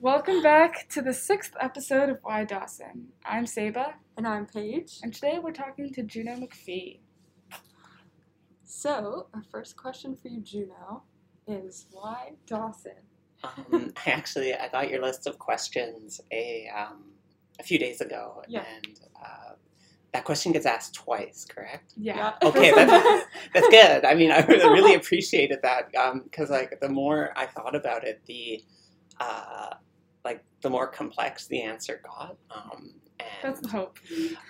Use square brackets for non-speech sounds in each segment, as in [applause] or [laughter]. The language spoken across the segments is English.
Welcome back to the sixth episode of Why Dawson. I'm Saba, And I'm Paige. and today we're talking to Juneau MacPhee. So, our first question for you, Juneau, is why Dawson? Um, I actually I got your list of questions a um, a few days ago, Yeah. and uh, that question gets asked twice, correct? Yeah. [laughs] Okay, that's that's good. I mean, I really, really appreciated that because like the more I thought about it, the uh, like the more complex the answer got. Um, and That's the hope.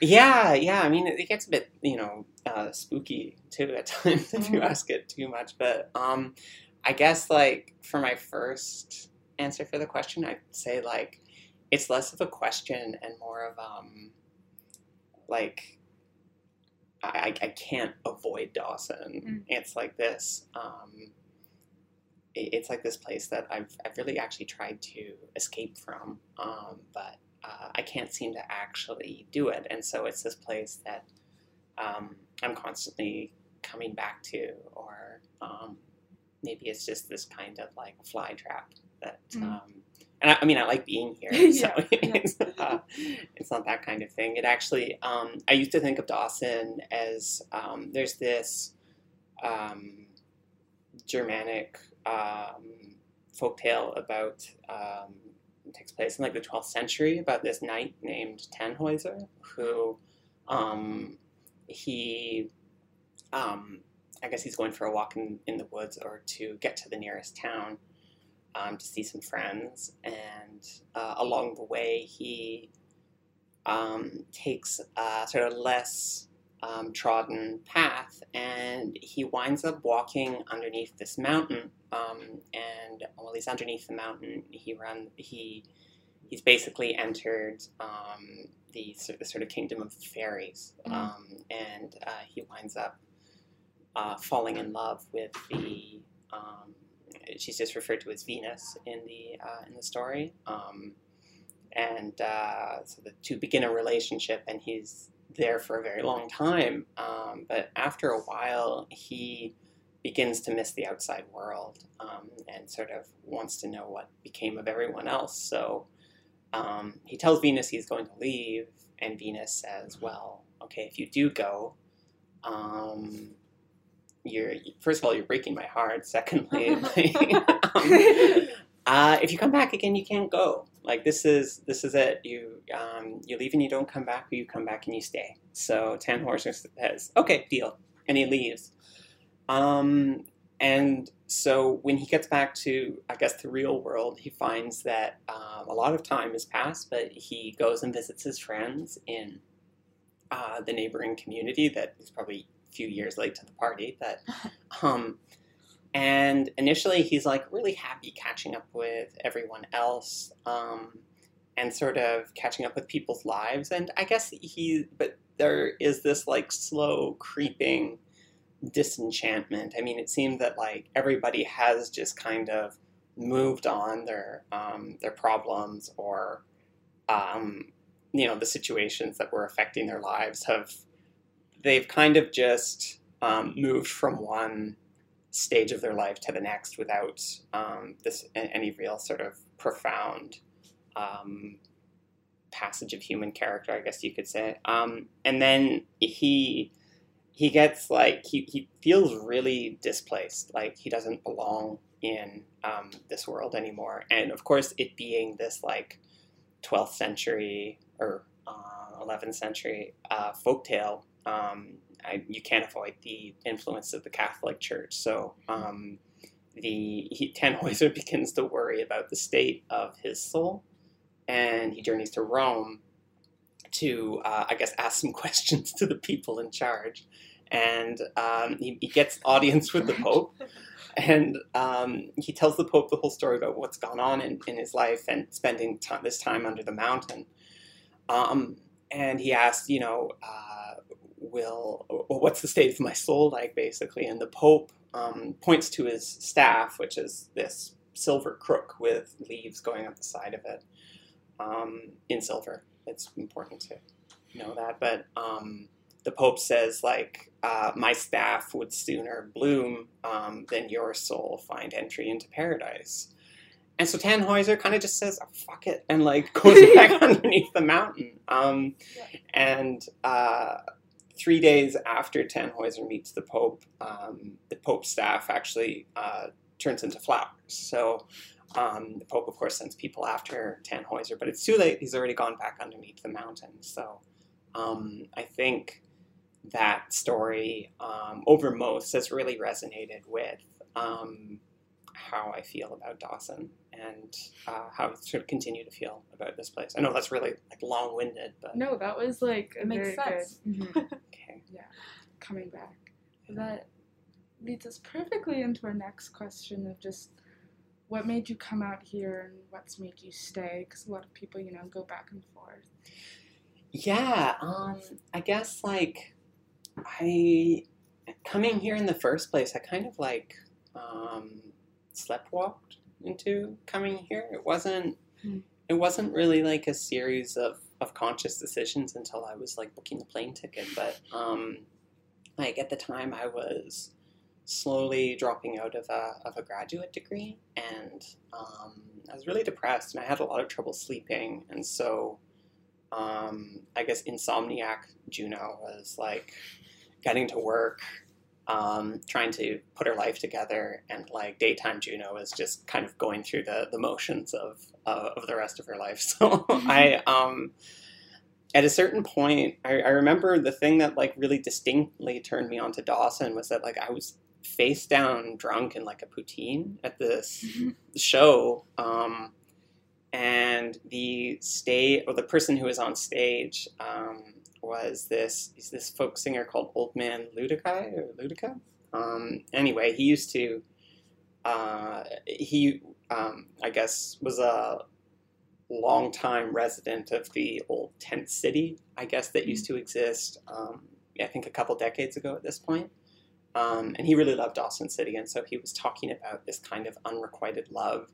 yeah, yeah. I mean, it, it gets a bit, you know, uh, spooky too at [laughs] times if you Mhm. ask it too much. But um, I guess like for my first answer for the question, I'd say like it's less of a question and more of um, like I, I can't avoid Dawson. Mm. It's like this. Um, it's like this place that I've, I've really actually tried to escape from, um, but uh, I can't seem to actually do it. And so it's this place that um, I'm constantly coming back to, or um, maybe it's just this kind of like fly trap that. Mm. Um, and I, I mean, I like being here, [laughs] so [laughs] Yeah, it's, uh, it's not that kind of thing. It actually, um, I used to think of Dawson as um, there's this um, Germanic um, folktale about um, takes place in like the 12th century about this knight named Tannhäuser who um, he um, I guess he's going for a walk in, in the woods or to get to the nearest town um, to see some friends. And uh, along the way he um, takes a sort of less um, trodden path, and he winds up walking underneath this mountain. Um, and while he's underneath the mountain, he run he he's basically entered um, the, sort- the sort of kingdom of fairies, Mhm. um, and uh, he winds up uh, falling in love with the. Um, she's just referred to as Venus in the uh, in the story. Um, and uh, so the two begin a relationship, and he's there for a very long time. Um, but after a while, he begins to miss the outside world um, and sort of wants to know what became of everyone else. So um, he tells Venus he's going to leave, and Venus says, "Well, okay, if you do go." Um, you're first of all you're breaking my heart. [laughs] Secondly, [laughs] like, um, uh, if you come back again, you can't go. Like this is this is it. You um, you leave and you don't come back, or you come back and you stay. So Tannhäuser says, "Okay, deal," and he leaves. Um, and so when he gets back to, I guess, the real world, he finds that um, a lot of time has passed, but he goes and visits his friends in uh, the neighboring community that is probably a few years late to the party. But [laughs] um, and initially, he's like really happy catching up with everyone else um, and sort of catching up with people's lives. And I guess he, but there is this like slow creeping disenchantment. I mean, it seemed that like everybody has just kind of moved on their um, their problems or um, you know the situations that were affecting their lives have they've kind of just um, moved from one stage of their life to the next without um, this any real sort of profound um, passage of human character, I guess you could say. Um, and then he he gets like he, he feels really displaced, like he doesn't belong in um, this world anymore. And of course, it being this like 12th century or uh, 11th century uh, folktale, um, I, you can't avoid the influence of the Catholic Church. So um, the he, Tannhäuser [laughs] begins to worry about the state of his soul, and he journeys to Rome to, uh, I guess, ask some [laughs] questions to the people in charge. And um, he, he gets audience with the Pope, [laughs] and um, he tells the Pope the whole story about what's gone on in, in his life and spending this time under the mountain. Um, and he asks, you know, uh, will well, what's the state of my soul like, basically? And the Pope um, points to his staff, which is this silver crook with leaves going up the side of it um, in silver. It's important to know that, but um, the Pope says, like, uh, my staff would sooner bloom um, than your soul find entry into paradise. and so Tannhäuser kind of just says, oh, "Fuck it," and like goes [laughs] back [laughs] underneath the mountain. Um, Yeah. And uh, three days after Tannhäuser meets the Pope, um, the Pope's staff actually uh, turns into flowers. So um, the Pope, of course, sends people after Tannhäuser, but it's too late. He's already gone back underneath the mountain. So um, I think that story, um, over most, has really resonated with um, how I feel about Dawson and uh, how I sort of continue to feel about this place. I know that's really like long-winded, but No, that was like It makes very sense. good. [laughs] Mhm. okay. Yeah, coming back. That leads us perfectly into our next question of just what made you come out here and what's made you stay? Because a lot of people, you know, go back and forth. Yeah, um, I guess like I coming here in the first place, I kind of like um, sleptwalked into coming here. It wasn't Hmm. it wasn't really like a series of, of conscious decisions until I was like booking the plane ticket. But um, like at the time, I was slowly dropping out of a of a graduate degree, and um, I was really depressed, and I had a lot of trouble sleeping, and so um, I guess insomniac Juneau was like getting to work, um, trying to put her life together, and like daytime Juneau was just kind of going through the, the motions of uh, of the rest of her life. [laughs] So I um, at a certain point, I, I remember the thing that like really distinctly turned me on to Dawson was that like I was face down drunk in like a poutine at this show. Um, and the stage or the person who was on stage um, was this is this folk singer called Old Man Ludica or Ludica. Um, anyway, he used to uh, he um, I guess was a longtime resident of the old tent city. I guess that used to exist. Um, I think a couple decades ago at this point. Um, and he really loved Dawson City, and so he was talking about this kind of unrequited love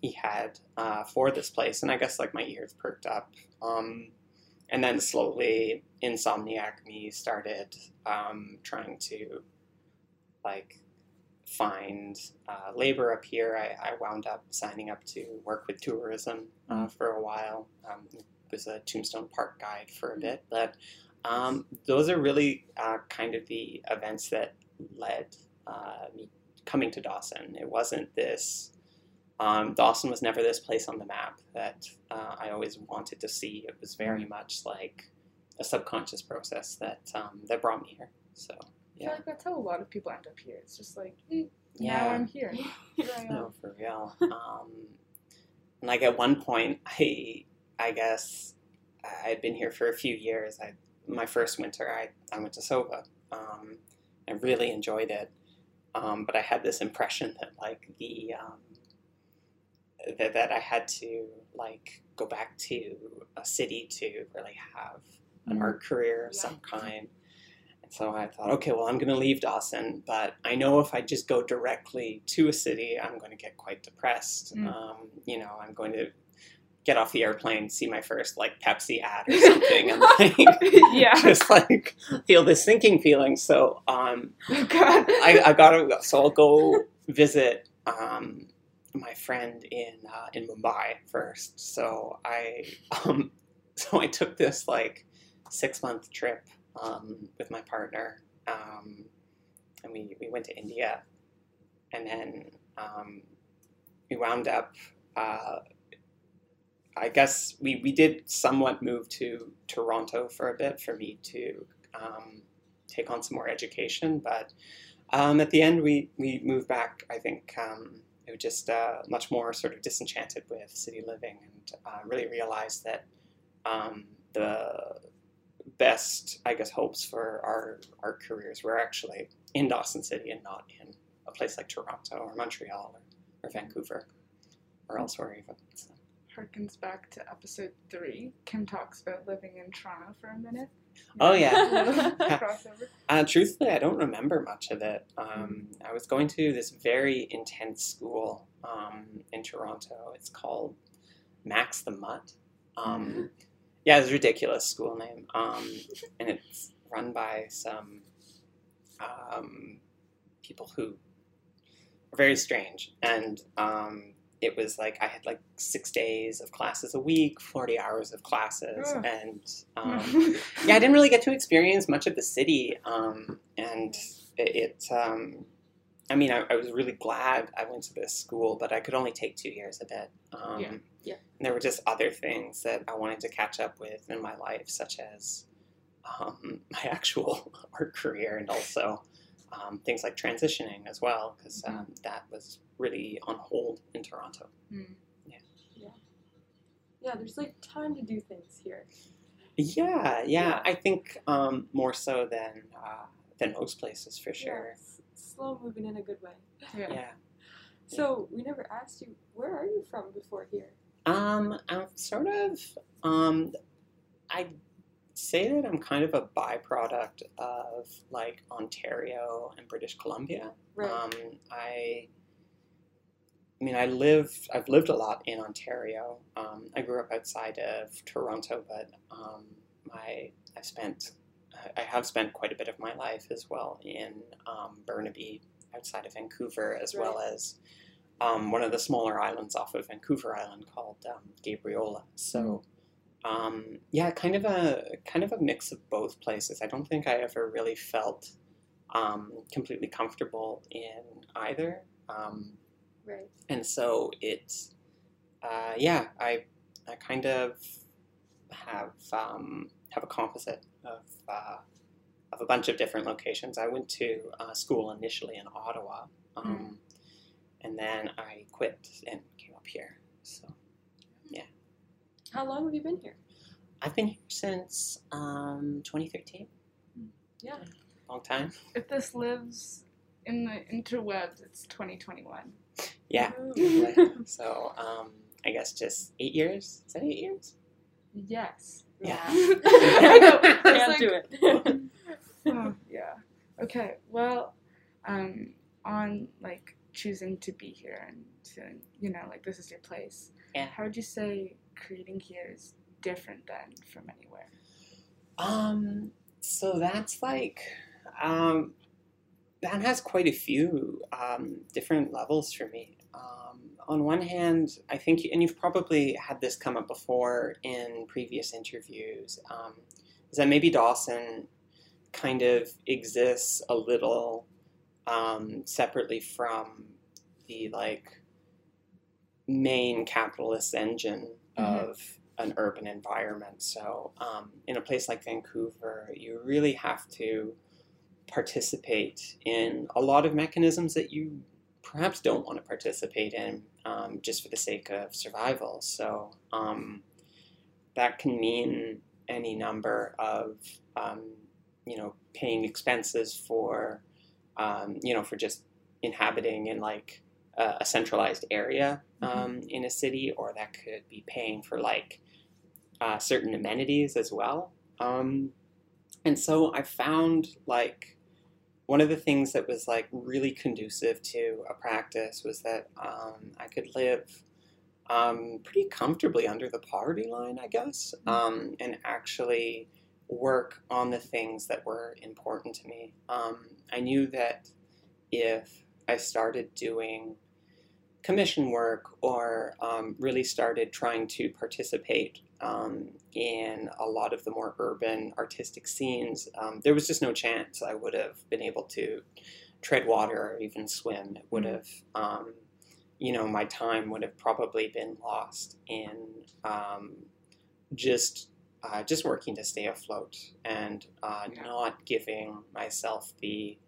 he had uh, for this place, and I guess like my ears perked up. Um, and then slowly, insomniac me started um, trying to like find uh, labor up here. I, I wound up signing up to work with tourism uh, for a while. Um, was a Tombstone Park guide for a bit, but um, those are really uh, kind of the events that led uh, me coming to Dawson. It wasn't this um, Dawson was never this place on the map that uh, I always wanted to see. It was very much like a subconscious process that um, that brought me here. So I feel like that's how a lot of people end up here. It's just like, now yeah, I'm here. [laughs] [laughs] Here I am. no, for real. um, and like at one point, I I guess I had been here for a few years. I my first winter, I I went to Sova. Um, I really enjoyed it, um, but I had this impression that like the um, that, that I had to like go back to a city to really have an Mhm. art career of Yeah. some kind. And so I thought, okay, well, I'm going to leave Dawson, but I know if I just go directly to a city, I'm going to get quite depressed. Mm. Um, you know, I'm going to get off the airplane, see my first like Pepsi ad or something, and like [laughs] yeah. [laughs] just like feel this sinking feeling. So um, Oh, [laughs] God. I, I gotta so I'll go visit um, my friend in uh, in Mumbai first. So I [laughs] um, so I took this like six month trip um, with my partner, um, and we we went to India, and then um, we wound up. Uh, I guess we, we did somewhat move to Toronto for a bit for me to um, take on some more education, but um, at the end, we, we moved back. I think it was just uh, much more sort of disenchanted with city living and uh, really realized that um, the best, I guess, hopes for our, our careers were actually in Dawson City and not in a place like Toronto or Montreal or, or Vancouver or elsewhere even. So, Harkens back to episode three. Kim talks about living in Toronto for a minute. Oh, yeah. [laughs] Uh, truthfully, I don't remember much of it. Um, I was going to this very intense school um, in Toronto. It's called Max the Mutt. Um, yeah, it's a ridiculous school name. Um, and it's run by some um, people who are very strange. And um, it was like I had like six days of classes a week, 40 hours of classes. Ugh. And um, [laughs] yeah, I didn't really get to experience much of the city. Um, and it, it um, I mean, I, I was really glad I went to this school, but I could only take two years of it. Um, Yeah. Yeah. And there were just other things that I wanted to catch up with in my life, such as um, [laughs] my actual [laughs] art career and also um, things like transitioning as well, because um, that was really on hold in Toronto. Yeah, yeah. Yeah, there's like time to do things here. Yeah, yeah, Yeah. I think um, more so than uh, than most places for Yeah, sure. s- slow moving in a good way. yeah. Yeah. So we never asked you where are you from before here? Um, I'm sort of um, I say that I'm kind of a byproduct of like Ontario and British Columbia. Right. Um, I, I mean, I live. I've lived a lot in Ontario. Um, I grew up outside of Toronto, but um, my I spent. I have spent quite a bit of my life as well in um, Burnaby, outside of Vancouver, as well as um, one of the smaller islands off of Vancouver Island called um, Gabriola. So. Um, yeah, kind of a kind of a mix of both places. I don't think I ever really felt um, completely comfortable in either. Um, right. and so it's uh, yeah I I kind of have um, have a composite of uh, of a bunch of different locations. I went to uh, school initially in Ottawa, um, and then I quit and came up here. So How long have you been here? I've been here since um, 2013. Yeah. Long time. If this lives in the interwebs, it's 2021. Yeah. [laughs] So um, I guess just eight years. Is that eight years? Yes. Yeah. [laughs] [laughs] I know. Can't like- do it. oh, yeah. Okay. Well, um, on like choosing to be here and to, you know, like this is your place. Yeah. How would you say creating here is different than from anywhere? Um, so that's like, um, that has quite a few um, different levels for me. Um, on one hand, I think, and you've probably had this come up before in previous interviews, um, is that maybe Dawson kind of exists a little um, separately from the like main capitalist engine Mhm. of an urban environment. So, um, in a place like Vancouver, you really have to participate in a lot of mechanisms that you perhaps don't want to participate in um, just for the sake of survival. So, um, that can mean any number of, um, you know, paying expenses for, um, you know, for just inhabiting in like a, a centralized area um, in a city, or that could be paying for like uh, certain amenities as well. Um, and so I found like one of the things that was like really conducive to a practice was that um, I could live um, pretty comfortably under the poverty line, I guess, um, and actually work on the things that were important to me. Um, I knew that if I started doing commission work or um, really started trying to participate um, in a lot of the more urban artistic scenes, um, there was just no chance I would have been able to tread water or even swim. It would Mhm. have, um, you know, my time would have probably been lost in um, just uh, just working to stay afloat and uh, Yeah. not giving myself the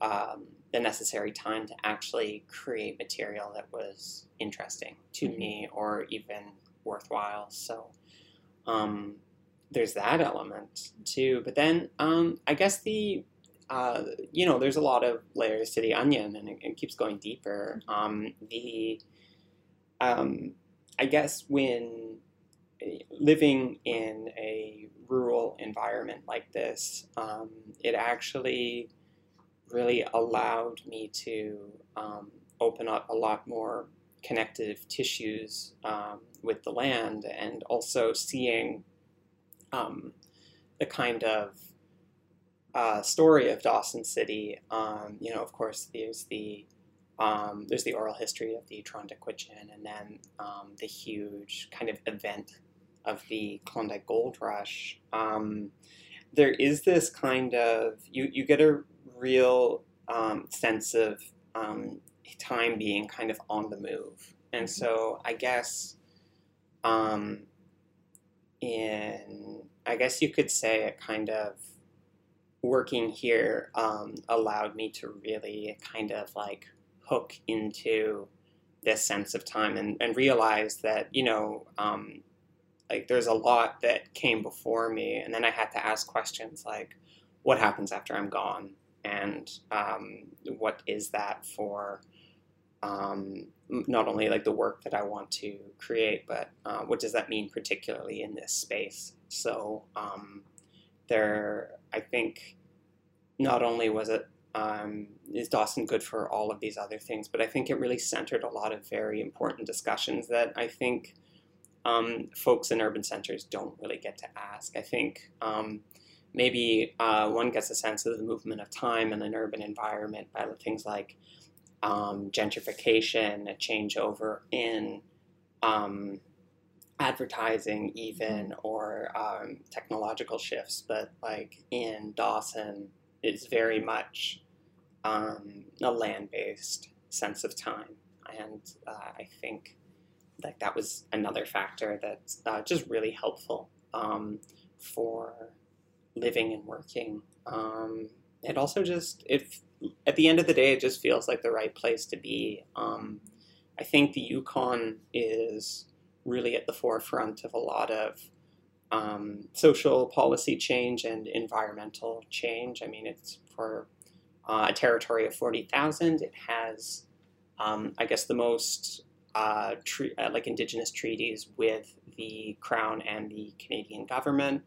um, the necessary time to actually create material that was interesting to Mhm. me or even worthwhile. So um, there's that element too. But then um, I guess the uh, you know there's a lot of layers to the onion, and it, it keeps going deeper. Um, the um, I guess when eh, living in a rural environment like this, um, it actually really allowed me to um, open up a lot more connective tissues um, with the land and also seeing um, the kind of uh, story of Dawson City. Um, you know, of course, there's the um, there's the oral history of the Tr'ondëk Hwëch'in, and then um, the huge kind of event of the Klondike Gold Rush. There is this kind of you you get a real um, sense of um, time being kind of on the move, and so I guess um, in I guess you could say it kind of working here um, allowed me to really kind of like hook into this sense of time and, and realize that you know um, like there's a lot that came before me. And then i had to ask questions like what happens after i'm gone and um, what is that for um, not only like the work that i want to create but uh, what does that mean particularly in this space so um, there i think not only was it um, is Dawson good for all of these other things, but I think it really centered a lot of very important discussions that I think um, folks in urban centers don't really get to ask. I think um, maybe uh, one gets a sense of the movement of time in an urban environment by things like um, gentrification, a changeover in um, advertising, even or um, technological shifts. But like in Dawson, it's very much um, a land-based sense of time, and uh, I think like that was another factor that's uh, just really helpful um, for living and working. Um, it also just it at the end of the day, it just feels like the right place to be. Um, I think the Yukon is really at the forefront of a lot of um, social policy change and environmental change. I mean, it's for uh, a territory of 40,000. It has, um, I guess, the most uh, tre- uh, like indigenous treaties with the Crown and the Canadian government.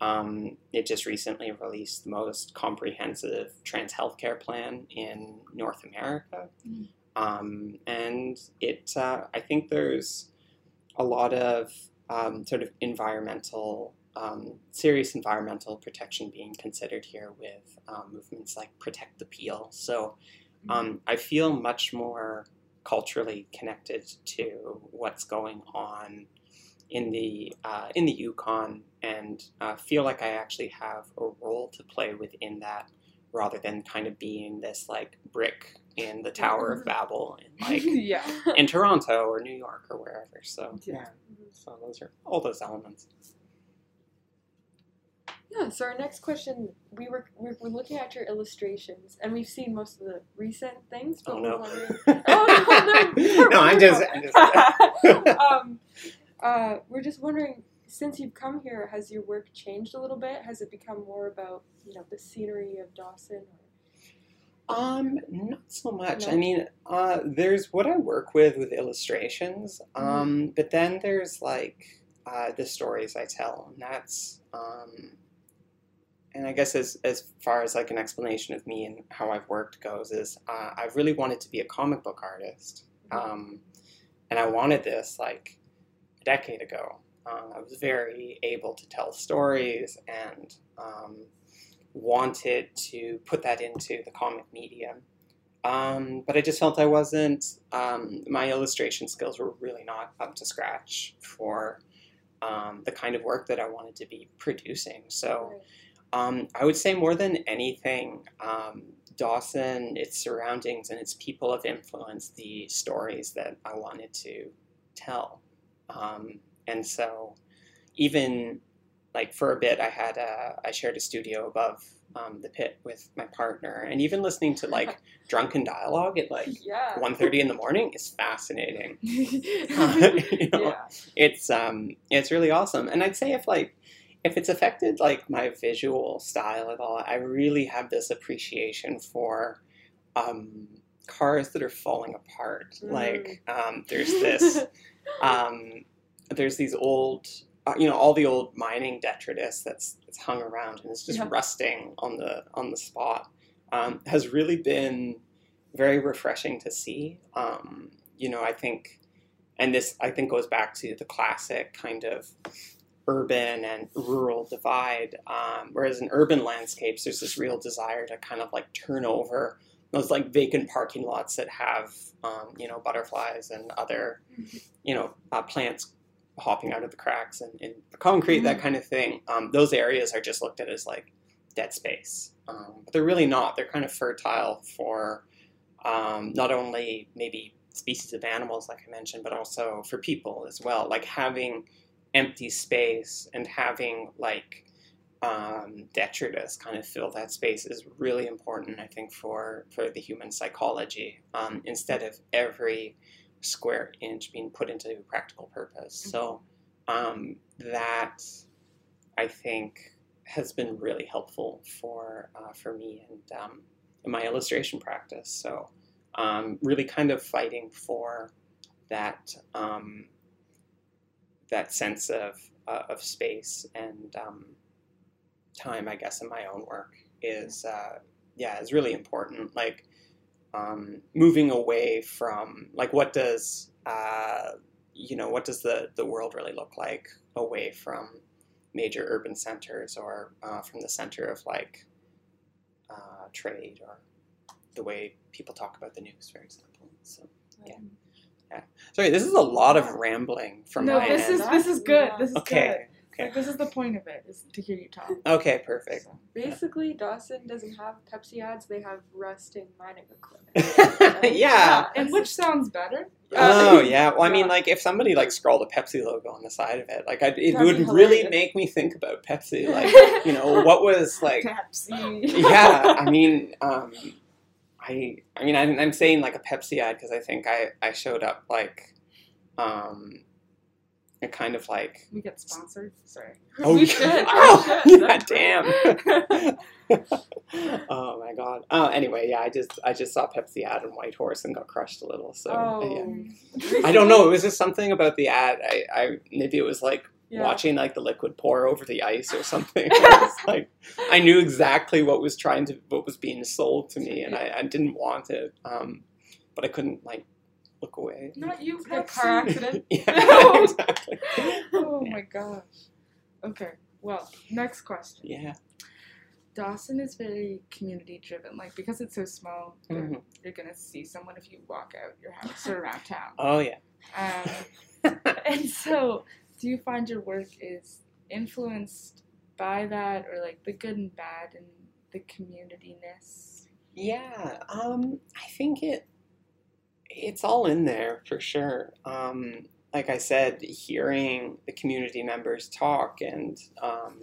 Um, it just recently released the most comprehensive trans healthcare plan in North America. Mm. Um, and it, uh, I think there's a lot of um, sort of environmental, um, serious environmental protection being considered here with um, movements like Protect the Peel. So um, I feel much more culturally connected to what's going on in the uh, in the Yukon, and uh, feel like I actually have a role to play within that, rather than kind of being this like brick in the Tower of Babel, in, [laughs] like yeah. in Toronto or New York or wherever. So Yeah. so those are all those elements. Yeah, so our next question, we were we're, we're looking at your illustrations, and we've seen most of the recent things. But Oh, no. wondering- [laughs] oh no, no, No, I'm just- I'm just- [laughs] um, uh, we're just wondering, since you've come here, has your work changed a little bit? Has it become more about you know the scenery of Dawson? Um, not so much. I mean, uh, there's what I work with with illustrations, um, but then there's like uh, the stories I tell, and that's um, and I guess as as far as like an explanation of me and how I've worked goes is uh, I've really wanted to be a comic book artist, um, and I wanted this like a decade ago. Uh, I was very able to tell stories and um, wanted to put that into the comic medium. Um, but I just felt I wasn't, um, my illustration skills were really not up to scratch for um, the kind of work that I wanted to be producing. So um, I would say more than anything, Dawson, its surroundings, and its people have influenced the stories that I wanted to tell. Um, and so, even like for a bit, I had a, I shared a studio above um, the pit with my partner, and even listening to like [laughs] drunken dialogue at like yeah. 1.30 in the morning is fascinating. [laughs] [laughs] you know, yeah. it's um it's really awesome and i'd say if like if it's affected like my visual style at all i really have this appreciation for um cars that are falling apart Mm. like um there's this [laughs] um there's these old uh, you know all the old mining detritus that's that's hung around and it's just Yeah. rusting on the on the spot um, has really been very refreshing to see um, you know i think and this i think goes back to the classic kind of urban and rural divide um, whereas in urban landscapes there's this real desire to kind of like turn over those like vacant parking lots that have um, you know butterflies and other you know uh, plants hopping out of the cracks and in the concrete, that Mhm. kind of thing. Um, those areas are just looked at as like dead space, um, but they're really not. They're kind of fertile for um, not only maybe species of animals, like I mentioned, but also for people as well. Like having empty space and having like um, detritus kind of fill that space is really important, I think, for for the human psychology. Um, instead of every square inch being put into practical purpose, so um, that I think has been really helpful for uh, for me and um, in my illustration practice. So um, really kind of fighting for that um, that sense of uh, of space and um, time, I guess, in my own work is uh, yeah is really important. Like um, moving away from like what does uh, you know what does the the world really look like away from major urban centers or uh, from the center of like uh, trade or the way people talk about the news, for example. So Yeah. sorry, this is a lot of rambling from no, my this end. is this is good. This is Okay, good. Like, this is the point of it, is to hear you talk. okay, perfect. So. Basically, Dawson doesn't have Pepsi ads; they have rusting mining equipment. [laughs] yeah. And which sounds better? Oh yeah. Well, I mean, like if somebody like scrawled a Pepsi logo on the side of it, like I, it That'd would really make me think about Pepsi. Like [laughs] you know, what was like Pepsi. yeah, I [laughs] mean, um, I, I mean, I'm, I'm saying like a Pepsi ad because I think I, I showed up like, um, a kind of like, We get sponsored. Sorry. [laughs] oh, We yeah. should, we oh, should. yeah, damn. [laughs] [laughs] oh my god. Oh, anyway, yeah, I just, I just saw Pepsi ad and Whitehorse and got crushed a little. So yeah. oh, I don't know. It was just something about the ad. I, I maybe it was like Yeah. watching like the liquid pour over the ice or something. I was like I knew exactly what was trying to what was being sold to me, and I, I didn't want it, um, but I couldn't like look away. Not you, It's like a Pepsi. car accident. [laughs] Yeah, [laughs] exactly. Oh my gosh. Okay. Well, next question. Yeah. Dawson is very community driven. Like because it's so small, you're- Mhm. you're gonna see someone if you walk out your house or around town. Oh yeah. Um, [laughs] and so, do you find your work is influenced by that, or like the good and bad and the community-ness? Yeah, um, I think it it's all in there for sure. Um, like I said, hearing the community members talk, and um,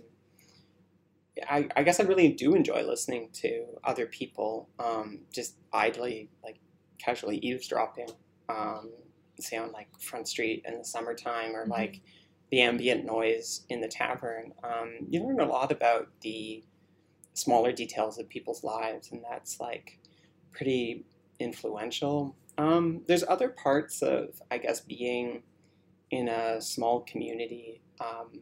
I, I guess I really do enjoy listening to other people, um, just idly, like casually eavesdropping, um, say on like Front Street in the summertime, or Mhm. like the ambient noise in the tavern. Um, you learn a lot about the smaller details of people's lives, and that's like pretty influential. Um, there's other parts of, I guess, being in a small community, um,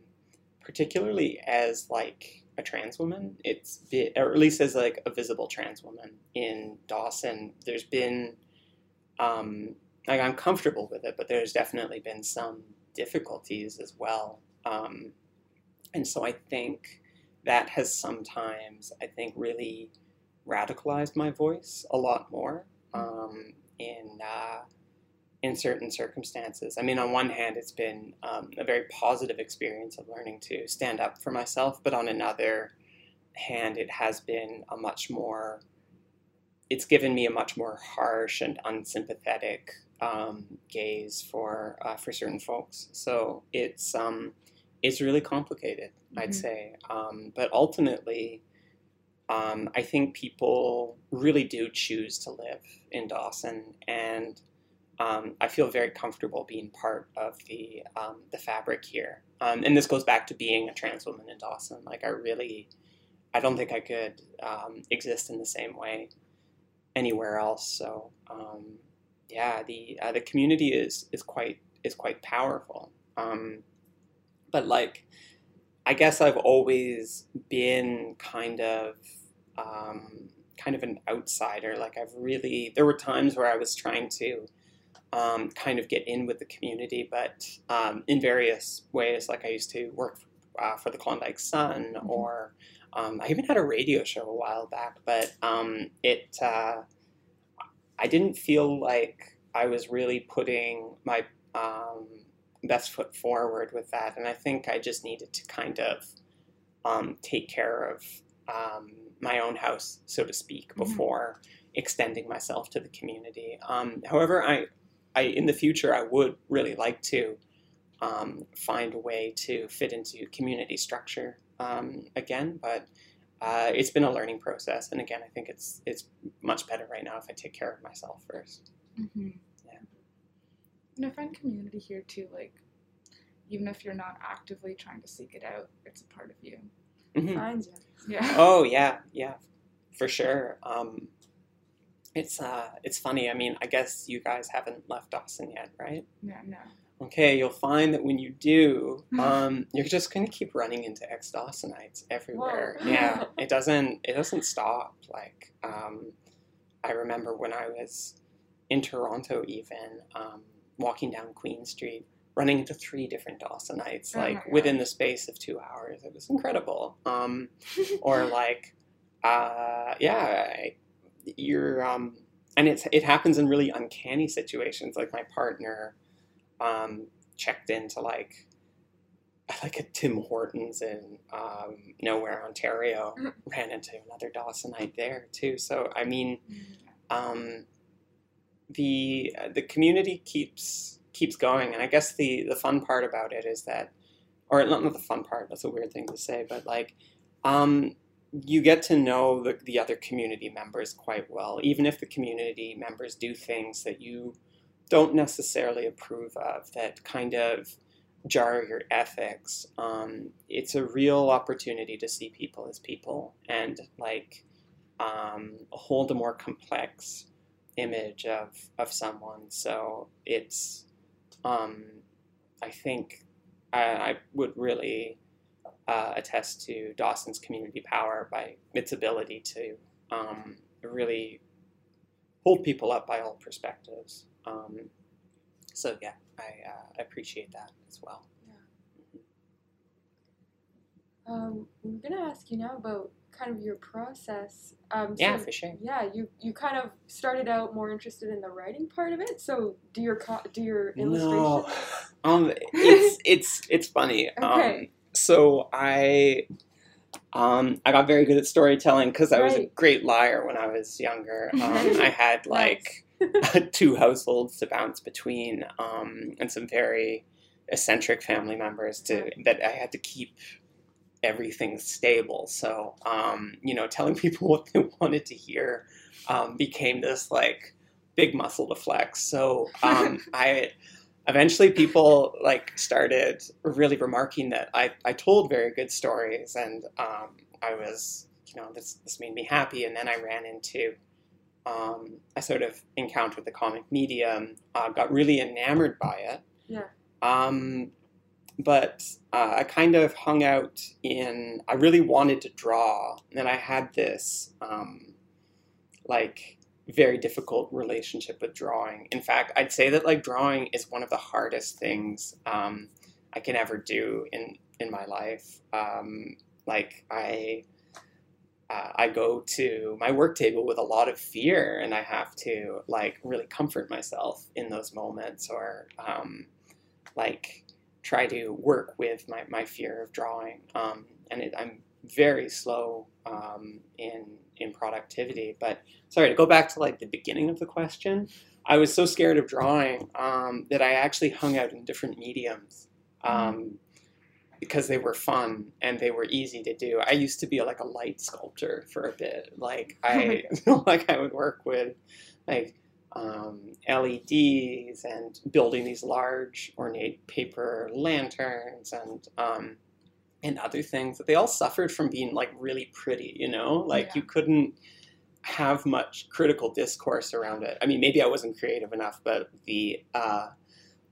particularly as like a trans woman. It's or at least as like a visible trans woman in Dawson. There's been, um, like I'm comfortable with it, but there's definitely been some difficulties as well. Um, and so I think that has sometimes, I think, really radicalized my voice a lot more um, in uh, in certain circumstances. I mean, on one hand, it's been um, a very positive experience of learning to stand up for myself, but on another hand, it has been a much more it's given me a much more harsh and unsympathetic um, gaze for uh, for certain folks. So it's um, it's really complicated, I'd Mhm. say. Um, but ultimately, um, I think people really do choose to live in Dawson, and um, I feel very comfortable being part of the um, the fabric here. Um, and this goes back to being a trans woman in Dawson. Like I really, I don't think I could um, exist in the same way anywhere else. So um, yeah, the uh, the community is is quite is quite powerful. But like, I guess I've always been kind of um, kind of an outsider. Like I've really there were times where I was trying to um, kind of get in with the community, but um, in various ways. Like I used to work uh, for the Klondike Sun, or um, I even had a radio show a while back, but um, it uh, I didn't feel like I was really putting my um, best foot forward with that, and I think I just needed to kind of um, take care of um, my own house, so to speak, Mhm. before extending myself to the community. Um, however, I, I in the future I would really like to um, find a way to fit into community structure um, again, but uh, it's been a learning process. And again, I think it's it's much better right now if I take care of myself first. Mm-hmm. Yeah. And I find community here too, like, even if you're not actively trying to seek it out, it's a part of you. Mhm. Finds you. Yeah. [laughs] Oh yeah, yeah, for sure. Um, it's uh, it's funny. I mean, I guess you guys haven't left Dawson yet, right? Yeah, no. Okay, you'll find that when you do, [laughs] um, you're just gonna keep running into ex Dawsonites everywhere. Whoa. Yeah, [laughs] it doesn't it doesn't stop. Like, um, I remember when I was in Toronto, even um, walking down Queen Street, running into three different Dawsonites, Oh like God. within the space of two hours. It was incredible. Um, [laughs] or like, uh, yeah, I- you're, um, and it's it happens in really uncanny situations. Like my partner um, checked into like [laughs] like a Tim Hortons in um, nowhere, Ontario. Ran into another Dawsonite there too. So I mean, um, the the community keeps keeps going, and I guess the the fun part about it is that, or not not the fun part. That's a weird thing to say, but like, um, you get to know the the other community members quite well, even if the community members do things that you don't necessarily approve of, that kind of jar your ethics. Um, it's a real opportunity to see people as people and like um, hold a more complex image of of someone. So it's, um, I think, I, I would really uh, attest to Dawson's community power by its ability to um, really hold people up by all perspectives. Um, so yeah, I uh, appreciate that as well. Um, I'm gonna ask you now about kind of your process. Um, Yeah, for sure. yeah, you you kind of started out more interested in the writing part of it. So do your co- do your illustrations? No, um, it's [laughs] it's it's funny. Um, Okay. so I, um, I got very good at storytelling because I was a great liar when I was younger. [laughs] Um, I had like [laughs] two households to bounce between, um, and some very eccentric family members to that I had to keep everything stable. So, um, you know, telling [laughs] people what they wanted to hear um, became this like big muscle to flex. So, um, [laughs] I eventually people like started really remarking that I, I told very good stories and um, I was, you know, this, this made me happy. And then I ran into, um, I sort of encountered the comic medium, uh, got really enamored by it. Yeah. Um, but uh, I kind of hung out in, I really wanted to draw. And I had this, um, like, very difficult relationship with drawing. In fact, I'd say that like drawing is one of the hardest things um, I can ever do in in my life. Um, like I uh, I go to my work table with a lot of fear, and I have to like really comfort myself in those moments, or um, like try to work with my, my fear of drawing. Um, and it, I'm very slow um, in in productivity, but sorry to go back to like the beginning of the question i was so scared of drawing um, that i actually hung out in different mediums um, because they were fun and they were easy to do i used to be like a light sculptor for a bit like [laughs] i [laughs] like i would work with like um, leds and building these large ornate paper lanterns and um, and other things that they all suffered from being like really pretty you know like Yeah. you couldn't have much critical discourse around it. I mean, maybe I wasn't creative enough, but the uh,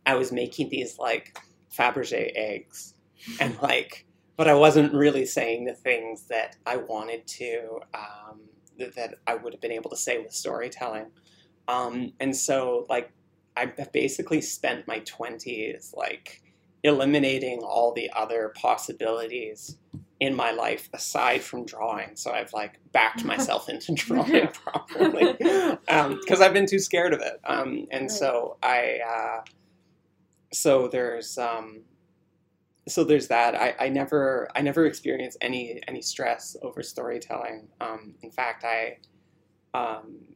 I was making these like Fabergé eggs, and [laughs] like, but I wasn't really saying the things that I wanted to um, that, that I would have been able to say with storytelling. Um, and so, like, I basically spent my twenties like eliminating all the other possibilities in my life aside from drawing. So I've like backed [laughs] myself into [laughs] drawing [laughs] properly because I've been too scared of it. Um, and Right. so I, uh, so there's, um, so there's that. I, I never, I never experienced any any stress over storytelling. Um, in fact, I, um,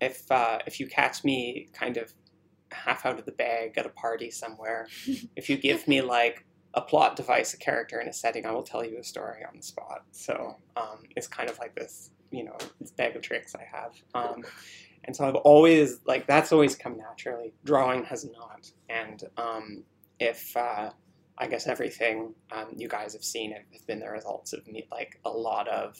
if uh, if you catch me kind of half out of the bag at a party somewhere, [laughs] if you give me like a plot device, a character, and a setting, I will tell you a story on the spot. So um, it's kind of like this, you know, this bag of tricks I have. Um, and so I've always like that's always come naturally. Drawing has not, and um, if uh, I guess everything um, you guys have seen have have been the results of me like a lot of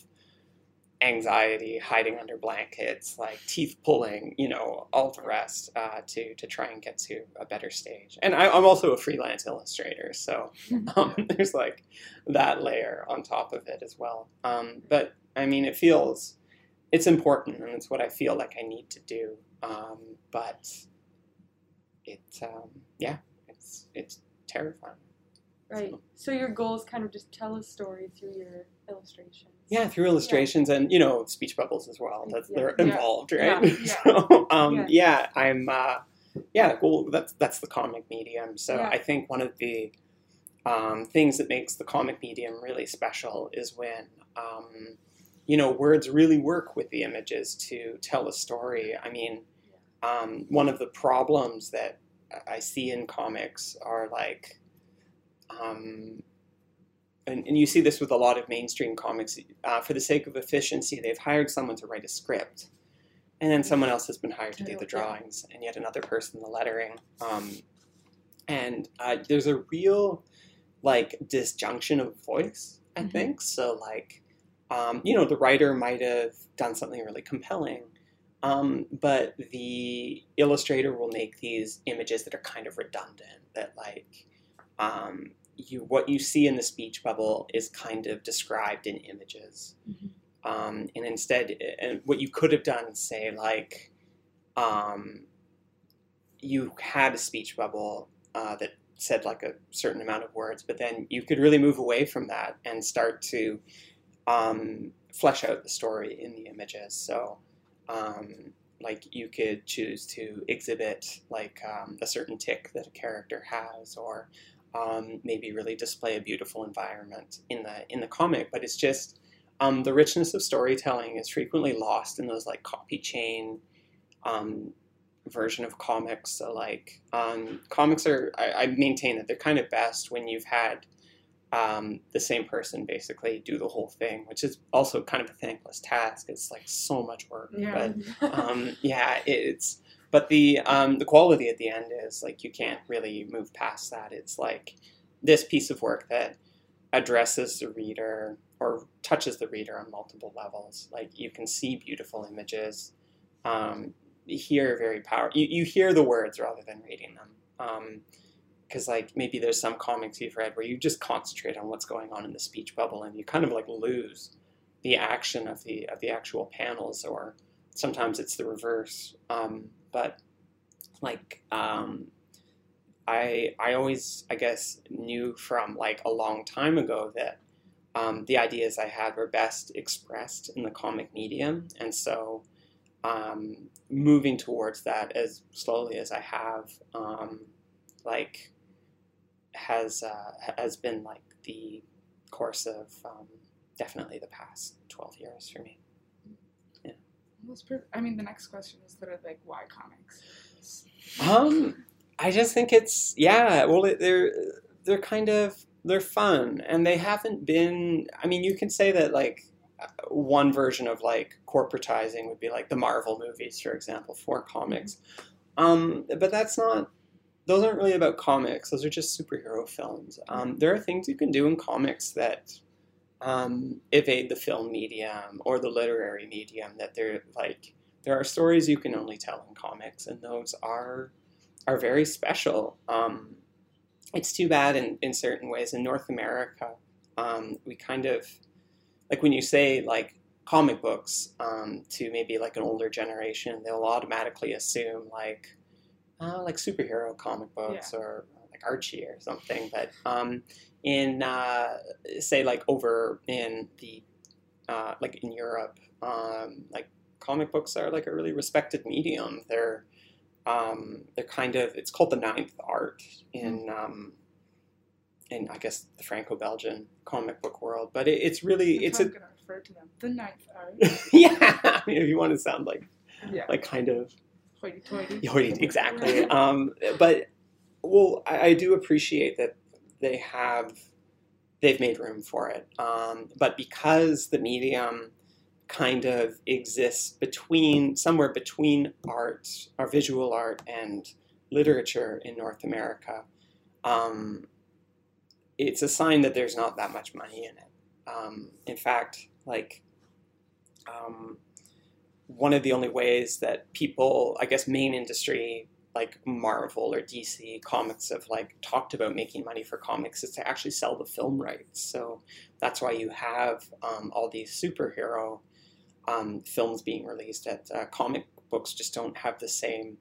anxiety, hiding under blankets, like teeth pulling, you know, all the rest uh, to to try and get to a better stage. And I, I'm also a freelance illustrator, so [laughs] um, [laughs] there's like that layer on top of it as well. Um, but I mean, it feels it's important, and it's what I feel like I need to do. Um, but it, um, yeah, it's it's terrifying. Right. So your goal is kind of just tell a story through your illustrations. Yeah, through illustrations and you know speech bubbles as well. That's Yeah. they're Yeah. involved, right? Yeah, yeah. [laughs] So, um, Yeah. yeah. I'm. Uh, yeah, well, that's that's the comic medium. So Yeah. I think one of the um, things that makes the comic medium really special is when um, you know words really work with the images to tell a story. I mean, um, one of the problems that I see in comics are like. And, and you see this with a lot of mainstream comics. Uh, for the sake of efficiency, they've hired someone to write a script, and then someone else has been hired to do the drawings, and yet another person the lettering. Um, and uh, there's a real like disjunction of voice, I Mhm. think. So like, um, you know, the writer might have done something really compelling, um, but the illustrator will make these images that are kind of redundant. That like, um, you what you see in the speech bubble is kind of described in images, Mhm. um, and instead, and what you could have done, say like, um, you had a speech bubble uh, that said like a certain amount of words, but then you could really move away from that and start to um, flesh out the story in the images. So, um, like you could choose to exhibit like um, a certain tick that a character has, or um, maybe really display a beautiful environment in the in the comic. But it's just um, the richness of storytelling is frequently lost in those like copy chain um, version of comics. So like um, comics are, I, I maintain that they're kind of best when you've had um, the same person basically do the whole thing, which is also kind of a thankless task. It's like so much work, Yeah. but um, yeah, it's but the um, the quality at the end is like you can't really move past that. It's like this piece of work that addresses the reader or touches the reader on multiple levels. Like you can see beautiful images, um, hear very power. You, you hear the words rather than reading them. Because like maybe there's some comics you've read where you just concentrate on what's going on in the speech bubble and you kind of like lose the action of the of the actual panels or sometimes it's the reverse. Um, but like um, I I always I guess knew from like a long time ago that um, the ideas I had were best expressed in the comic medium, and so um, moving towards that as slowly as I have, um, like has uh, has been like the course of um, definitely the past twelve years for me. That's I mean, the next question is sort of like, why comics? Um, I just think it's yeah. Well, it, they're they're kind of they're fun, and they haven't been. I mean, you can say that like uh, one version of like corporatizing would be like the Marvel movies, for example, for comics. Um, but that's not. Those aren't really about comics. Those are just superhero films. Um, there are things you can do in comics that um, evade the film medium or the literary medium. That they're like there are stories you can only tell in comics, and those are are very special. Um, it's too bad in, in certain ways in North America. Um, we kind of like when you say like comic books um, to maybe like an older generation, they'll automatically assume like uh, like superhero comic books or like Archie or something. But um, in uh, say like over in the uh, like in Europe, um, like comic books are like a really respected medium. They're um, they're kind of it's called the ninth art in um, in I guess the Franco-Belgian comic book world. But it, it's really That's it's a gonna refer to them. The ninth art. [laughs] yeah. I mean, if you want to sound like Yeah. like kind of Hoity-toity. Hoity, exactly. [laughs] um, but well, I, I do appreciate that they have they've made room for it. Um, but because the medium kind of exists between somewhere between art or visual art and literature in North America, um, it's a sign that there's not that much money in it. Um, in fact, like um, one of the only ways that people, I guess, main industry like Marvel or DC comics have like talked about making money for comics is to actually sell the film rights. So that's why you have um, all these superhero um, films being released. At uh, comic books just don't have the same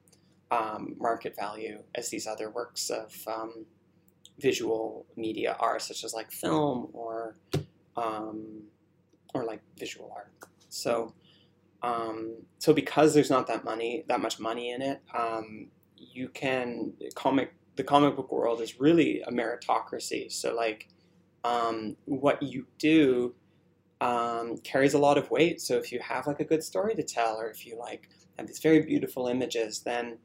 um, market value as these other works of um, visual media are, such as like film or um, or like visual art. So. Um, so because there's not that money, that much money in it, um, you can comic. The comic book world is really a meritocracy. So like, um, what you do um, carries a lot of weight. So if you have like a good story to tell, or if you like have these very beautiful images, then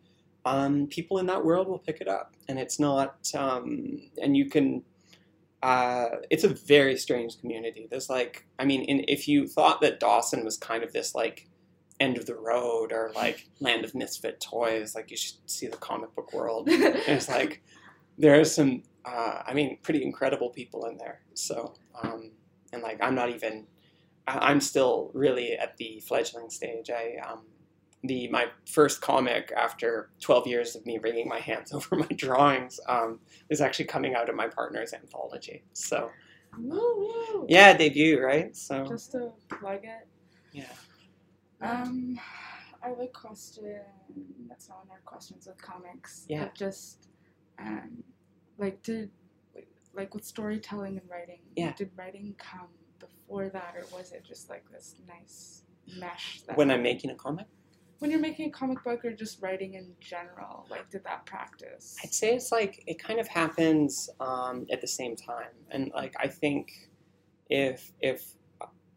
um, people in that world will pick it up. And it's not, um, and you can uh, it's a very strange community. There's like, I mean, in, if you thought that Dawson was kind of this like end of the road or like land of misfit toys, like you should see the comic book world. [laughs] It's like, there are some, uh, I mean, pretty incredible people in there. So, um, and like, I'm not even, I, I'm still really at the fledgling stage. I, um, the my first comic after 12 years of me wringing my hands [laughs] over my drawings um, is actually coming out of my partner's anthology. So Woo, woo. yeah, debut, right? So Just to plug it. yeah. Um, I have a question. That's not one of our questions with comics. Yeah. But just, um, like, did like with storytelling and writing? Yeah. Did writing come before that, or was it just like this nice mesh? That When I'm making a comic, when you're making a comic book or just writing in general, like, did that practice? I'd say it's like it kind of happens um, at the same time, and like I think if if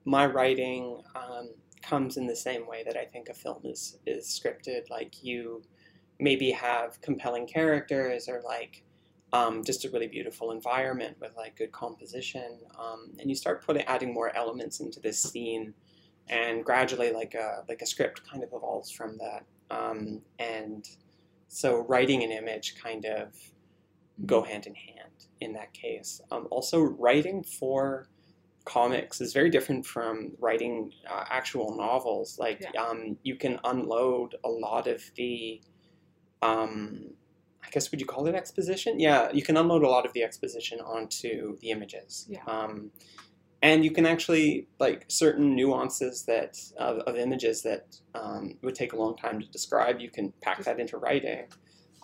my writing um, comes in the same way that I think a film is is scripted, like you maybe have compelling characters or like um, just a really beautiful environment with like good composition, um, and you start putting adding more elements into this scene, and gradually like a like a script kind of evolves from that, um, and so writing an image kind of go hand in hand in that case. Um, also, writing for comics is very different from writing uh, actual novels. Like, Yeah. um, you can unload a lot of the, um, I guess, would you call it exposition? Yeah, you can unload a lot of the exposition onto the images. Yeah. Um, and you can actually like certain nuances that of, of images that um, would take a long time to describe. You can pack that into writing.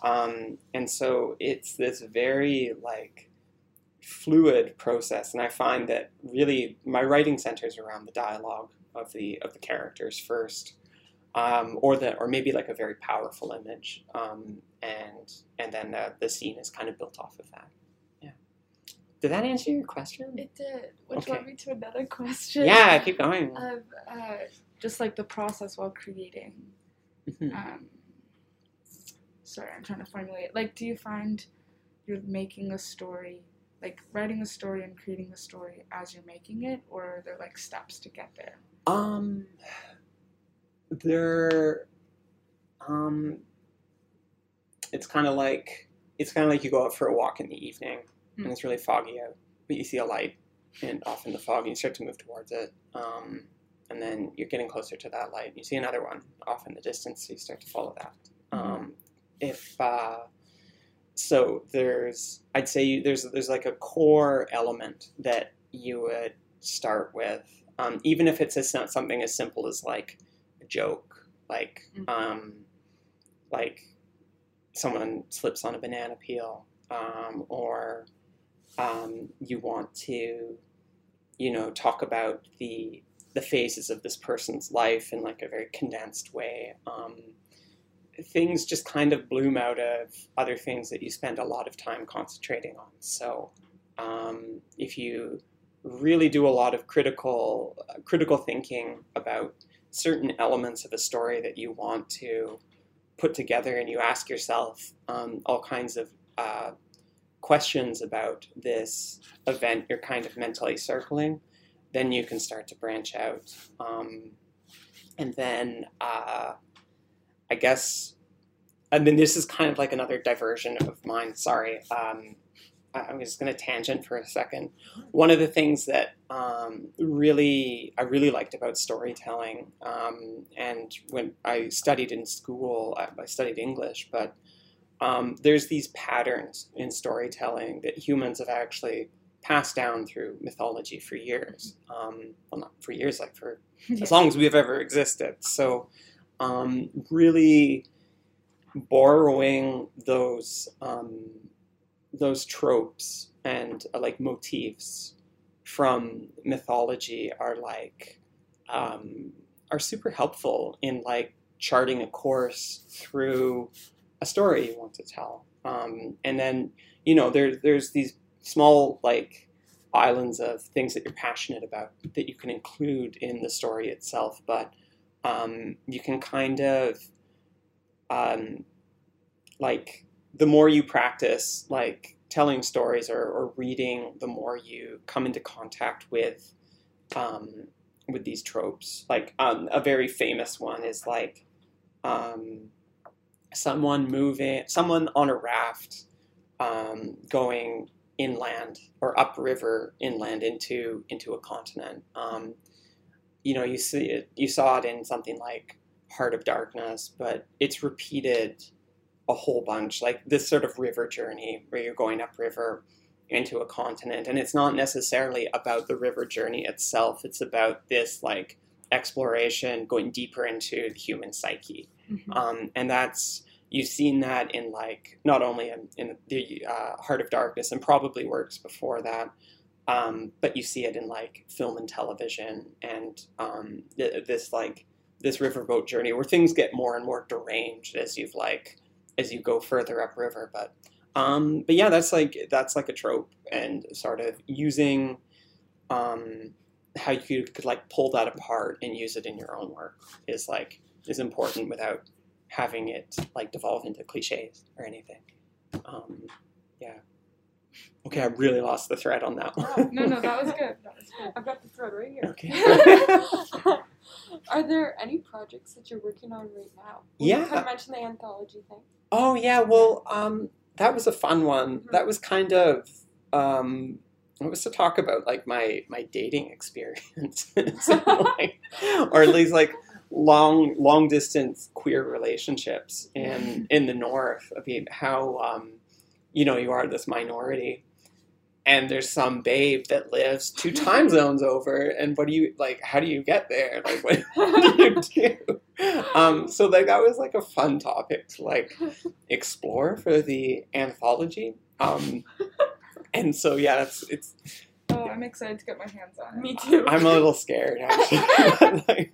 Um, and so it's this very like fluid process, and I find that really my writing centers around the dialogue of the of the characters first, um, or the or maybe like a very powerful image, um, and and then the, the scene is kind of built off of that. Yeah. Did that answer your question? It did, which Okay. led me to another question. Yeah, keep going. [laughs] Of uh, just like the process while creating. Mhm. Um, sorry, I'm trying to formulate. Like, do you find you're making a story, like writing a story and creating the story as you're making it, or are there like steps to get there? Um, there, um, it's kind of like it's kind of like you go out for a walk in the evening Hmm. and it's really foggy out, but you see a light and off in the fog and you start to move towards it. Um, and then you're getting closer to that light. and You see another one off in the distance, so you start to follow that. Um, if uh, so, there's I'd say you, there's there's like a core element that you would start with, um, even if it's as, something as simple as like a joke, like Mhm. um, like someone slips on a banana peel. um, or um, you want to, you know, talk about the the phases of this person's life in like a very condensed way. Things just kind of bloom out of other things that you spend a lot of time concentrating on. So um, if you really do a lot of critical uh, critical thinking about certain elements of a story that you want to put together, and you ask yourself um, all kinds of uh, questions about this event you're kind of mentally circling, then you can start to branch out. Um, and then uh, I guess, and then this is kind of like another diversion of mine. Sorry. Um, I'm just going to tangent for a second. One of the things that um, really I really liked about storytelling, um, and when I studied in school, I studied English, but um, there's these patterns in storytelling that humans have actually passed down through mythology for years. Um, well, not for years, like for [laughs] as long as we've ever existed. So, um, really borrowing those um, those tropes and uh, like motifs from mythology are like um, are super helpful in like charting a course through a story you want to tell. Um, and then you know there there's these small like islands of things that you're passionate about that you can include in the story itself, but um, you can kind of um, like the more you practice like telling stories or, or reading, the more you come into contact with um, with these tropes. Like um, a very famous one is like um, someone moving, someone on a raft um, going inland or upriver inland into into a continent. Um, you know, you see it, you saw it in something like Heart of Darkness, but it's repeated a whole bunch, like this sort of river journey where you're going upriver into a continent, and it's not necessarily about the river journey itself. It's about this like exploration, going deeper into the human psyche, Mhm. um, and that's you've seen that in like not only in, in the uh, Heart of Darkness, and probably works before that, um, but you see it in like film and television, and um, th- this like this riverboat journey where things get more and more deranged as you've like as you go further upriver. But um, but yeah, that's like that's like a trope, and sort of using um, how you could, like pull that apart and use it in your own work is like is important without having it like devolve into cliches or anything. Um, yeah. Okay, I really lost the thread on that one. No, no, that was good. That was good. I've got the thread right here. Okay. [laughs] Are there any projects that you're working on right now? Well, Yeah. You kind of mentioned the anthology thing. Oh yeah, well, um, that was a fun one. That was kind of um, it was to talk about like my my dating experience, [laughs] [laughs] like, or at least like long long distance queer relationships in in the north. I mean, how um, you know you are this minority. And there's some babe that lives two time [laughs] zones over, and what do you like? How do you get there? Like, what, what [laughs] [laughs] do you do? Um, so like that was like a fun topic to like explore for the anthology. Um, and so yeah, it's it's Oh, I'm excited to get my hands on it. Me too. I'm a little scared actually,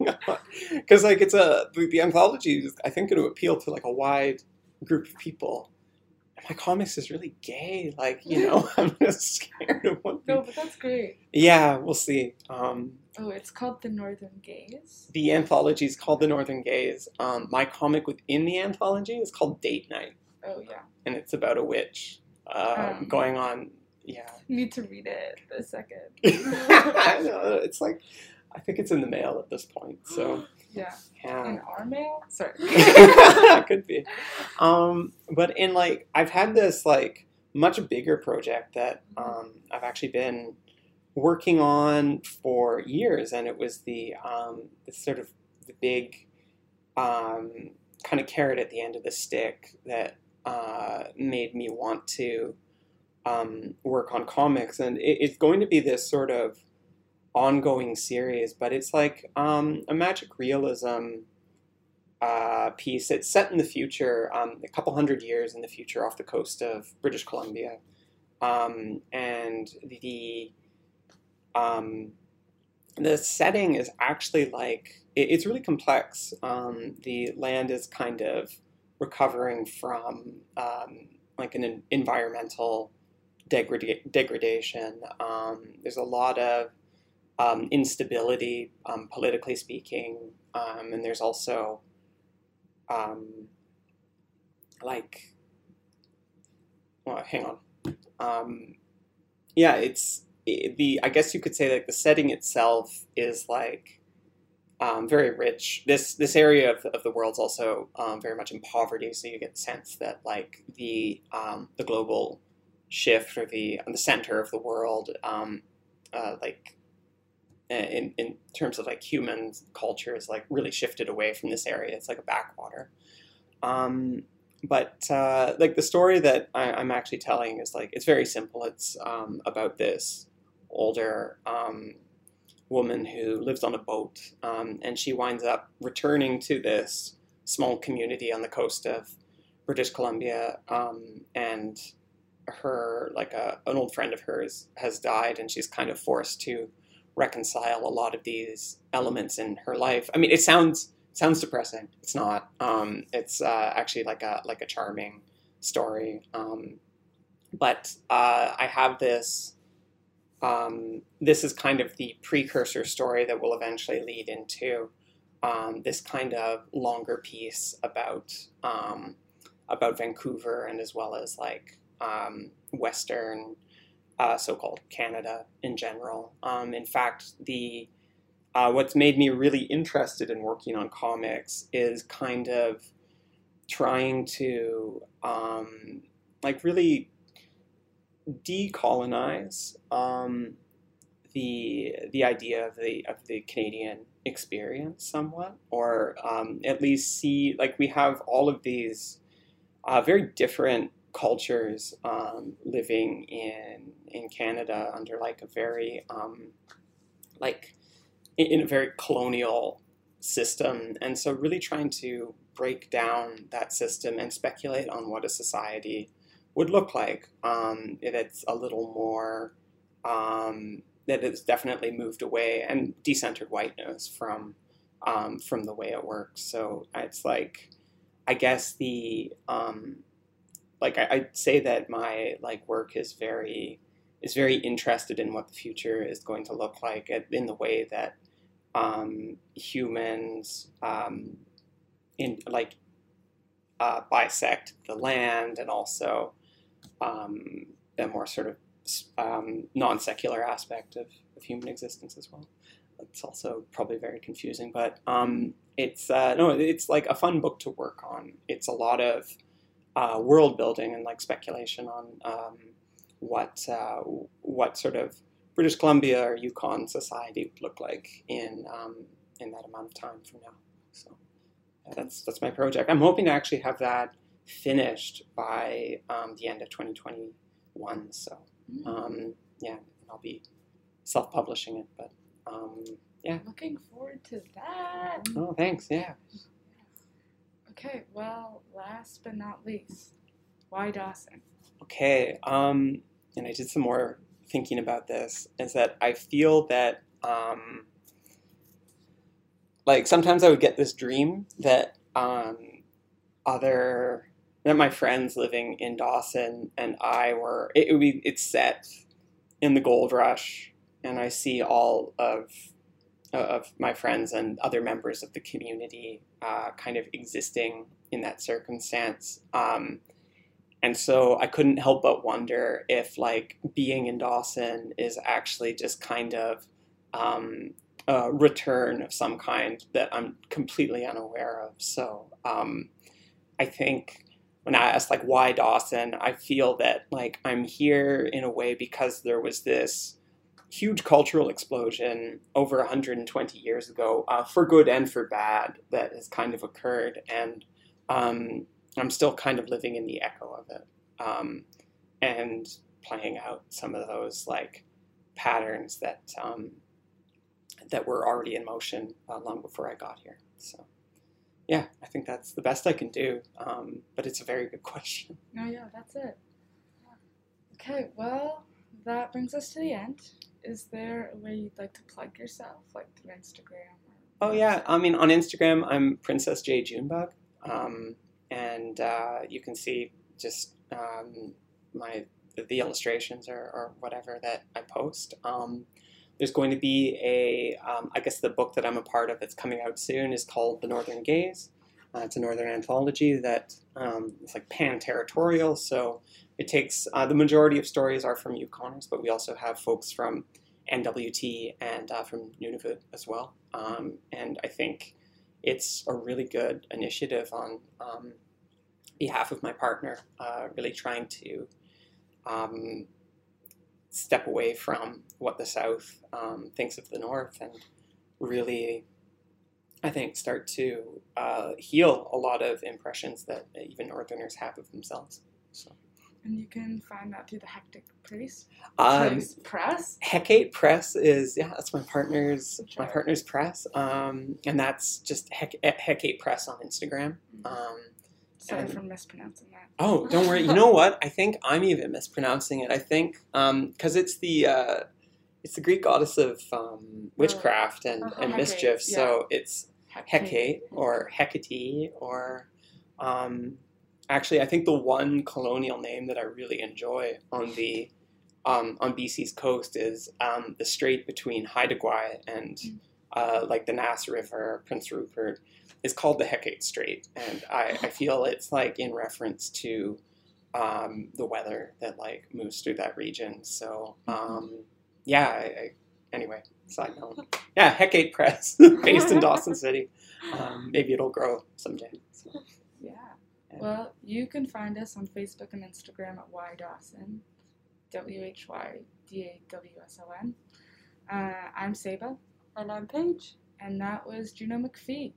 because like it's a the, the anthology is I think going to appeal to like a wide group of people. My comics is really gay, like you [laughs] know [laughs] I'm just scared of what. No, but that's great. Yeah, we'll see. Um, Oh, it's called The Northern Gaze. the anthology is called The Northern Gaze. Um, my comic within the anthology is called Date Night. Oh, yeah. and it's about a witch um, Um. going on. Yeah, [laughs] Need to read it the second. I know, it's like I think it's in the mail at this point. So Yeah. In yeah, our mail? Sorry. [laughs] could be. Um, but in like I've had this like much bigger project that um, I've actually been working on for years, and it was the um, the sort of the big um, kind of carrot at the end of the stick that uh, made me want to um, work on comics, and it, it's going to be this sort of ongoing series, but it's like um, a magic realism uh, piece. It's set in the future, um, a couple hundred years in the future, off the coast of British Columbia, um, and the um, the setting is actually like it, it's really complex. Um, the land is kind of recovering from um, like an environmental degrada- degradation. There's a lot of um, instability, um, politically speaking, um, and there's also um, like, well, hang on, um, yeah, it's it, the I guess you could say like the setting itself is like um, very rich. This this area of, of the world's also um, very much in poverty, so you get the sense that like the um, the global shift or the the center of the world, uh, like in in terms of like human culture, is like really shifted away from this area. It's like a backwater. Um, but uh, like the story that I, am actually telling is like it's very simple. It's um, about this older woman who lives on a boat, um, and she winds up returning to this small community on the coast of British Columbia, um, and her like a, an old friend of hers has died, and she's kind of forced to reconcile a lot of these elements in her life. I mean, it sounds sounds depressing. It's not. Um, it's uh, actually like a like a charming story. Um, but uh, I have this um, this is kind of the precursor story that will eventually lead into um, this kind of longer piece about um, about Vancouver and as well as like um, Western, uh, so-called Canada in general. Um, in fact, the uh, what's made me really interested in working on comics is kind of trying to um, like really decolonize um, the the idea of the of the Canadian experience somewhat, or um, at least see like we have all of these uh, very different cultures um, living in in Canada under like a very um, like in, a very colonial system, and so really trying to break down that system and speculate on what a society would look like um, it's a little more um, that it's definitely moved away and decentered whiteness from um, from the way it works. So it's like I guess the um, like I, would say that my like work is very is very interested in what the future is going to look like in the way that um, humans um, in like uh, bisect the land and also um, a more sort of um, non secular aspect of, of human existence as well. It's also probably very confusing, but um, it's uh, no, it's like a fun book to work on. It's a lot of uh, world building and like speculation on um, what uh, what sort of British Columbia or Yukon society would look like in um, in that amount of time from now. So that's that's my project. I'm hoping to actually have that finished by um, the end of 2021. So mm. um, yeah, I'll be self-publishing it. But um, yeah, looking forward to that. Oh, thanks. Yeah. Okay. Well, last but not least, why Dawson? Okay. Um, and I did some more thinking about this. Is that I feel that um, like sometimes I would get this dream that um, other that my friends living in Dawson and I were it, would be it's set in the gold rush and I see all of of my friends and other members of the community uh, kind of existing in that circumstance. Um, and so I couldn't help but wonder if like being in Dawson is actually just kind of um, a return of some kind that I'm completely unaware of. So um, I think when I asked like why Dawson, I feel that like I'm here in a way because there was this huge cultural explosion over 120 years ago, uh, for good and for bad, that has kind of occurred, and um, I'm still kind of living in the echo of it, um, and playing out some of those like patterns that um, that were already in motion uh, long before I got here. So yeah, I think that's the best I can do. Um, but it's a very good [laughs] question. No, yeah, that's it. Okay, well, that brings us to the end. Is there a way you'd like to plug yourself, like through Instagram? Oh yeah, I mean on Instagram I'm Princess J Junebug, um, and uh, you can see just um, my the illustrations or, or whatever that I post. Um, there's going to be a um, I guess the book that I'm a part of that's coming out soon is called The Northern Gaze. Uh, it's a northern anthology that um, is like pan territorial, so it takes uh, the majority of stories are from Yukoners, but we also have folks from NWT and uh, from Nunavut as well. Um, and I think it's a really good initiative on um, behalf of my partner, uh, really trying to um, step away from what the South um, thinks of the North and really, I think, start to uh, heal a lot of impressions that even Northerners have of themselves. So. And you can find that through the Hectic Press. Um, Press. Hecate Press is yeah, that's my partner's my partner's press, um, and that's just Hec- Hecate Press on Instagram. Um, Sorry and- for mispronouncing that. oh, don't worry. You know what? I think I'm even mispronouncing it. I think because it's the uh, it's the Greek goddess of um, witchcraft and, Uh-huh. and Hecate, mischief. So it's Hecate Mm-hmm. or Hecate or um, actually I think the one colonial name that I really enjoy on the um, on BC's coast is um, the strait between Haida Gwaii and Mm. uh, like the Nass River, Prince Rupert, is called the Hecate Strait, and I, [laughs] I feel it's like in reference to um, the weather that like moves through that region. So um, yeah, I, I, anyway, side note, [laughs] yeah, Hecate Press, [laughs] based in Dawson City. Um, maybe it'll grow someday. So. Well, you can find us on Facebook and Instagram at Y Dawson, W H Y D A W S O N. Uh, I'm Saba, And I'm Paige. and that was Juneau MacPhee.